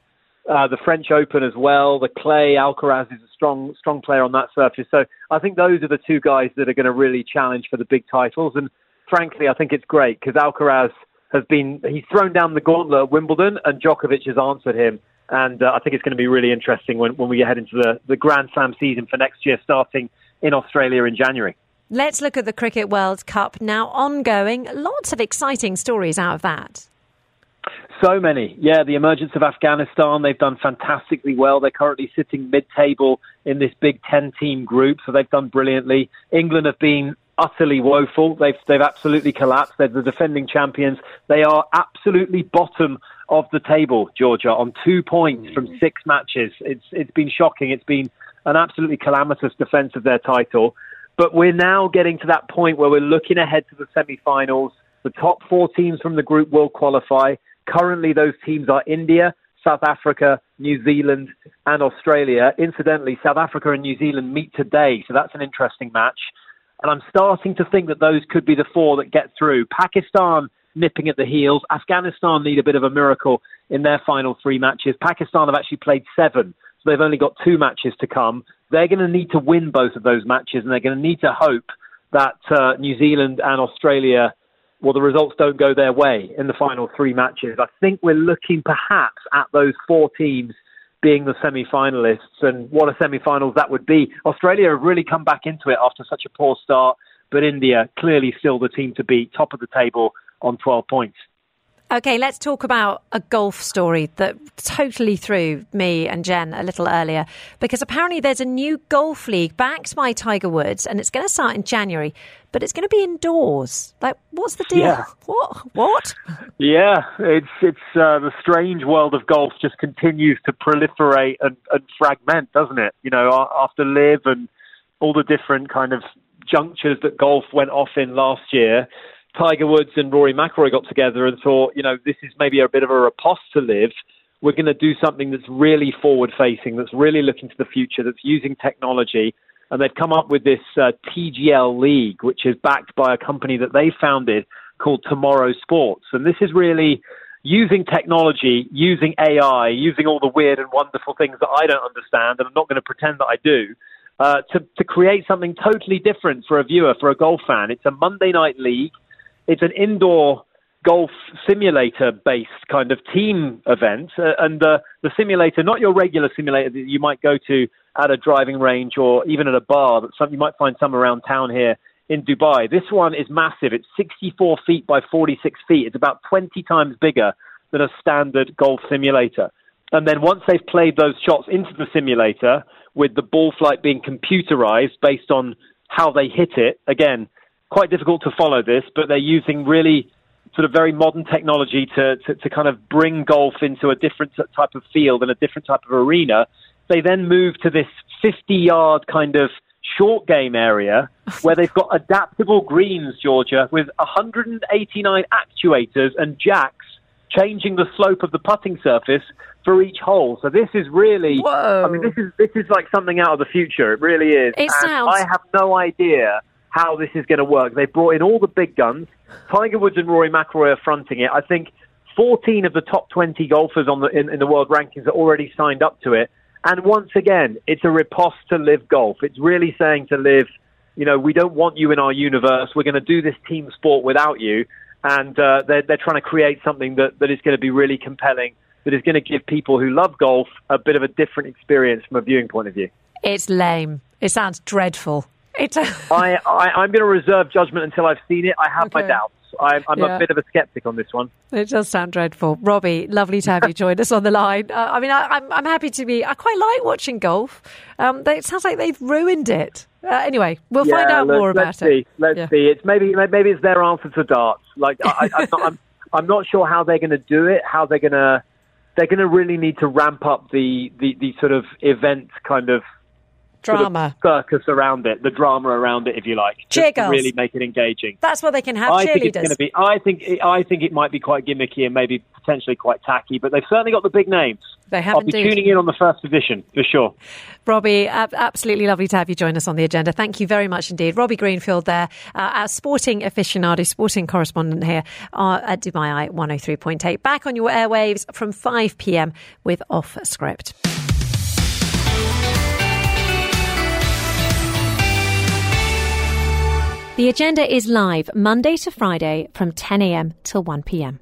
Uh, the French Open as well. The clay Alcaraz is a strong strong player on that surface. So I think those are the two guys that are going to really challenge for the big titles. And frankly, I think it's great because Alcaraz has been he's thrown down the gauntlet at Wimbledon, and Djokovic has answered him. And uh, I think it's going to be really interesting when, when we head into the, the Grand Slam season for next year, starting in Australia in January. Let's look at the Cricket World Cup now ongoing. Lots of exciting stories out of that. So many. Yeah, the emergence of Afghanistan, they've done fantastically well. They're currently sitting mid table in this big 10 team group, so they've done brilliantly. England have been utterly woeful. They've they've absolutely collapsed. They're the defending champions. They are absolutely bottom of the table, Georgia, on two points from mm. six matches. It's it's been shocking. It's been an absolutely calamitous defence of their title. But we're now getting to that point where we're looking ahead to the semi-finals. The top four teams from the group will qualify. Currently, those teams are India, South Africa, New Zealand, and Australia. Incidentally, South Africa and New Zealand meet today, so that's an interesting match. And I'm starting to think that those could be the four that get through. Pakistan nipping at the heels. Afghanistan need a bit of a miracle in their final three matches. Pakistan have actually played seven, so they've only got two matches to come. They're going to need to win both of those matches, and they're going to need to hope that uh, New Zealand and Australia, well, the results don't go their way in the final three matches. I think we're looking perhaps at those four teams being the semi-finalists, and what a semi-finals that would be. Australia have really come back into it after such a poor start, but India clearly still the team to beat, top of the table on 12 points. Okay, let's talk about a golf story that totally threw me and Jen a little earlier because apparently there's a new golf league backed by Tiger Woods and it's going to start in January, but it's going to be indoors. Like, what's the deal? Yeah. What? What? Yeah, it's it's uh, the strange world of golf just continues to proliferate and, and fragment, doesn't it? You know, after LIV and all the different kind of junctures that golf went off in last year Tiger Woods and Rory McIlroy got together and thought, you know, this is maybe a bit of a riposte to LIV. We're going to do something that's really forward facing, that's really looking to the future, that's using technology. And they've come up with this uh, TGL League, which is backed by a company that they founded called Tomorrow Sports. And this is really using technology, using AI, using all the weird and wonderful things that I don't understand, and I'm not going to pretend that I do, uh, to, to create something totally different for a viewer, for a golf fan. It's a Monday night league. It's an indoor golf simulator based kind of team event. Uh, and the, the simulator, not your regular simulator that you might go to at a driving range or even at a bar, that some, you might find some around town here in Dubai. This one is massive. It's 64 feet by 46 feet. It's about 20 times bigger than a standard golf simulator. And then once they've played those shots into the simulator, with the ball flight being computerized based on how they hit it, again, quite difficult to follow this, but they're using really sort of very modern technology to, to, to kind of bring golf into a different type of field and a different type of arena. They then move to this 50 yard kind of short game area where they've got adaptable greens, Georgia, with 189 actuators and jacks changing the slope of the putting surface for each hole. So this is really, Whoa. I mean, this is this is like something out of the future. It really is. It and sounds. I have no idea how this is going to work. They've brought in all the big guns. Tiger Woods and Rory McIlroy are fronting it. I think 14 of the top 20 golfers on the in, in the world rankings are already signed up to it. And once again, it's a riposte to LIV golf. It's really saying to LIV, you know, we don't want you in our universe. We're going to do this team sport without you. And uh, they're, they're trying to create something that, that is going to be really compelling, that is going to give people who love golf a bit of a different experience from a viewing point of view. It's lame. It sounds dreadful. It's I, I, am going to reserve judgment until I've seen it. I have okay. my doubts. I'm, I'm yeah. a bit of a skeptic on this one. It does sound dreadful. Robbie, lovely to have you join us on the line. Uh, I mean, I, am I'm, I'm happy to be. I quite like watching golf. Um, they, it sounds like they've ruined it. Uh, anyway, we'll yeah, find out more about let's see. it. Let's yeah. see. It's maybe maybe it's their answer to darts. Like I, am not, I'm, I'm not sure how they're going to do it. How they're going to they're going to really need to ramp up the, the, the sort of event kind of drama sort of circus around it, the drama around it, if you like, Cheer just really make it engaging. That's what they can have I think it's going to be. I think. I think it might be quite gimmicky and maybe potentially quite tacky, but they've certainly got the big names. They have I'll be indeed. tuning in on the first edition for sure. Robbie, ab- absolutely lovely to have you join us on the agenda. Thank you very much indeed. Robbie Greenfield there, uh, our sporting aficionado, sporting correspondent here uh, at Dubai Eye 103.8. Back on your airwaves from 5 p.m. with Off Script. The agenda is live Monday to Friday from 10 a.m. till 1 p.m.